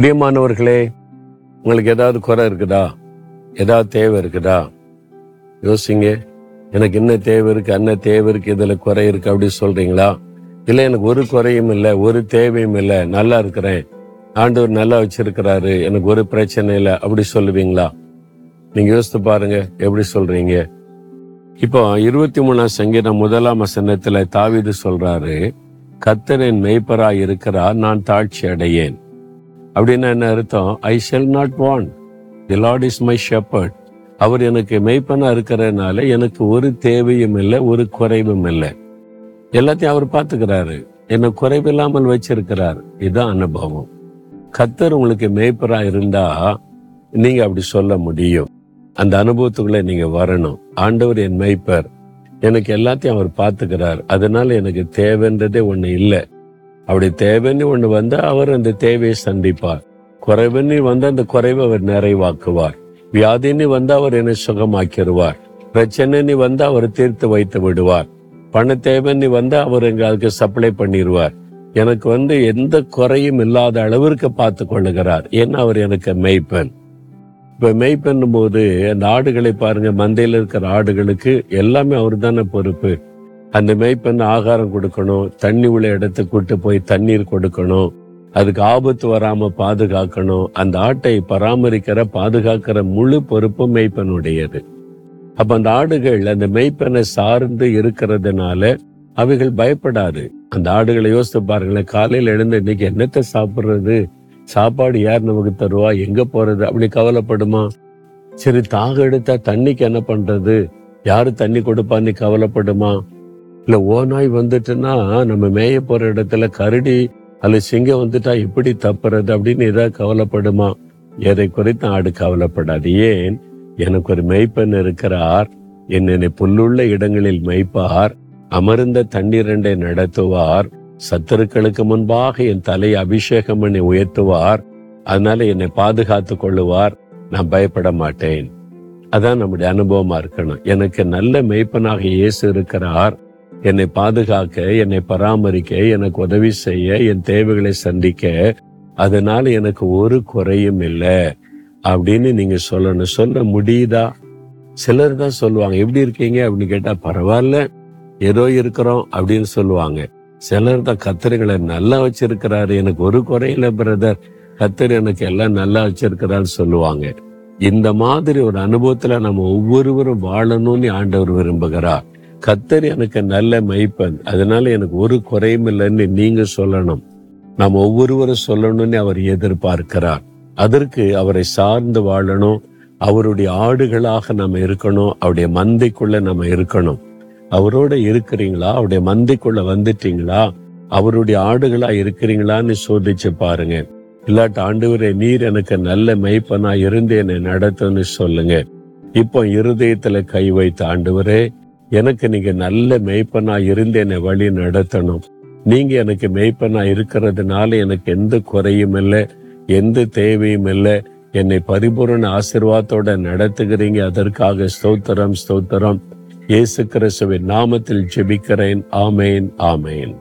பிரியமானவர்களே உங்களுக்கு ஏதாவது குறை இருக்குதா? ஏதாவது தேவை இருக்குதா? யோசிங்க. எனக்கு என்ன தேவை இருக்கு என்ன தேவை இருக்கு இதுல குறை இருக்கு அப்படி சொல்றீங்களா? இல்லை எனக்கு ஒரு குறையும் இல்லை ஒரு தேவையும் இல்லை நல்லா இருக்கிறேன். ஆண்டவர் நல்லா வச்சிருக்கிறாரு எனக்கு ஒரு பிரச்சனை இல்லை அப்படி சொல்லுவீங்களா? நீங்க யோசித்து பாருங்க எப்படி சொல்றீங்க? இப்போ இருபத்தி மூணாம் சங்கீதம் முதலாம் வசனத்துல தாவிது சொல்றாரு கத்தரின் மெய்ப்பராய் இருக்கிறார் நான் தாழ்ச்சி அடையேன் அப்படின்னா என்ன அர்த்தம்? I shall not want the Lord is my shepherd அவர் எனக்கு மெய்ப்பனா இருக்கிறதுனால எனக்கு ஒரு தேவையும் இல்லை ஒரு குறைவும் இல்லை. எல்லாத்தையும் அவர் பார்த்துக்கிறாரு. என்னை குறைவில்லாமல் வச்சிருக்கிறார். இதுதான் அனுபவம். கத்தர் உங்களுக்கு மேய்ப்பரா இருந்தா நீங்க அப்படி சொல்ல முடியும். அந்த அனுபவத்துக்குள்ள நீங்க வரணும். ஆண்டவர் என் மெய்ப்பர். எனக்கு எல்லாத்தையும் அவர் பார்த்துக்கிறார். அதனால எனக்கு தேவைன்றதே ஒண்ணு இல்லை. அப்படி தேவைன்னு ஒண்ணு வந்து அவர் அந்த தேவையை சந்திப்பார். குறைவுன்னு வந்து அந்த குறைவை அவர் நிறைவாக்குவார். வியாதின்னு வந்து அவர் என்னை சுகமாக்கிடுவார். பிரச்சனைன்னு வந்து அவர் தீர்த்து வைத்து விடுவார். பண தேவைன்னு வந்து அவர் எங்களுக்கு சப்ளை பண்ணிடுவார். எனக்கு வந்து எந்த குறையும் இல்லாத அளவிற்கு பார்த்து கொள்ளுகிறார். ஏன்னா அவர் எனக்கு மெய்ப்பெண் இப்ப மெய்ப்பெண்ணும் போது அந்த ஆடுகளை பாருங்க மந்தையில் இருக்கிற ஆடுகளுக்கு எல்லாமே அவர் தானே பொறுப்பு. அந்த மேய்ப்பெண் ஆகாரம் கொடுக்கணும் தண்ணி உள்ள இடத்துக்கு கூட்டு போய் தண்ணீர் கொடுக்கணும் அதுக்கு ஆபத்து வராம பாதுகாக்கணும் அந்த ஆட்டை பராமரிக்கிற பாதுகாக்கிற முழு பொறுப்பும் மெய்ப்பெண்ணுடையது அப்ப அந்த ஆடுகள் அந்த மெய்ப்பெண்ணை சார்ந்து இருக்கிறதுனால அவைகள் பயப்படாது. அந்த ஆடுகளை யோசித்து பாருங்களேன் காலையில எழுந்து இன்னைக்கு என்னத்தை சாப்பிடுறது? சாப்பாடு யார் நமக்கு தருவா? எங்க போறது? அப்படி கவலைப்படுமா? சரி தாக எடுத்தா தண்ணிக்கு என்ன பண்றது? யாரு தண்ணி கொடுப்பான்னு கவலைப்படுமா? இல்ல ஓநாய் வந்துட்டுன்னா நம்ம மேய போற இடத்துல கரடி அல்ல சிங்கம் வந்துட்டா எப்படி தப்புறது அப்படின்னு ஏதாவது கவலைப்படுமா? எதை குறித்து ஆடு கவலைப்படாது. ஏன்? எனக்கு ஒரு மெய்ப்பெண் இருக்கிறார். என்னை புல்லுள்ள இடங்களில் மெய்ப்பார். அமர்ந்த தண்ணீரண்டை நடத்துவார். சத்துருக்களுக்கு முன்பாக என் தலையை அபிஷேகம் பண்ணி உயர்த்துவார். அதனால என்னை பாதுகாத்து கொள்ளுவார். நான் பயப்பட மாட்டேன். அதான் நம்முடைய அனுபவமா இருக்கணும். எனக்கு நல்ல மெய்ப்பனாக இயேசு இருக்கிறார். என்னை பாதுகாக்க என்னை பராமரிக்க எனக்கு உதவி செய்ய என் தேவைகளை சந்திக்க அதனால எனக்கு ஒரு குறையும் இல்லை அப்படின்னு நீங்க சொல்லணும். சொல்ல முடியுதா? சிலர் தான் சொல்லுவாங்க எப்படி இருக்கீங்க? அப்படின்னு கேட்டா பரவாயில்ல ஏதோ இருக்கிறோம் அப்படின்னு சொல்லுவாங்க. சிலர் தான் கத்திரிகளை நல்லா வச்சிருக்கிறாரு எனக்கு ஒரு குறையில பிரதர். கத்தர் எனக்கு எல்லாம் நல்லா வச்சிருக்கிறான்னு சொல்லுவாங்க. இந்த மாதிரி ஒரு அனுபவத்துல நம்ம ஒவ்வொருவரும் வாழணும்னு ஆண்டவர் விரும்புகிறார். கத்தர் எனக்கு நல்ல மெய்ப்பன். அதனால எனக்கு ஒரு குறையும் இல்லைன்னு நீங்க சொல்லணும். நாம் ஒவ்வொருவரும் சொல்லணும்னு அவர் எதிர்பார்க்கிறார். அதற்கு அவரை சார்ந்து வாழணும். அவருடைய ஆடுகளாக நம்ம இருக்கணும். அவருடைய மந்தைக்குள்ள நம்ம இருக்கணும். அவரோட இருக்கிறீங்களா? அவருடைய மந்தைக்குள்ள வந்துட்டீங்களா? அவருடைய ஆடுகளா இருக்கிறீங்களான்னு சோதிச்சு பாருங்க. இல்லாட்ட ஆண்டவரே நீர் எனக்கு நல்ல மெய்ப்பனா இருந்து என்னை நடத்துன்னு சொல்லுங்க. இப்போ இருதயத்துல கை வைத்த ஆண்டவரே எனக்கு நீங்க நல்ல மெய்ப்பனா இருந்து என்னை வழி நடத்தணும். நீங்க எனக்கு மெய்ப்பனா இருக்கிறதுனால எனக்கு எந்த குறையும் இல்லை எந்த தேவையும் இல்லை. என்னை பரிபூரண ஆசிர்வாதத்தோட நடத்துகிறீங்க. அதற்காக ஸ்தோத்திரம் ஸ்தோத்திரம். இயேசு கிறிஸ்துவின் நாமத்தில் ஜெபிக்கிறேன். ஆமேன் ஆமேன்.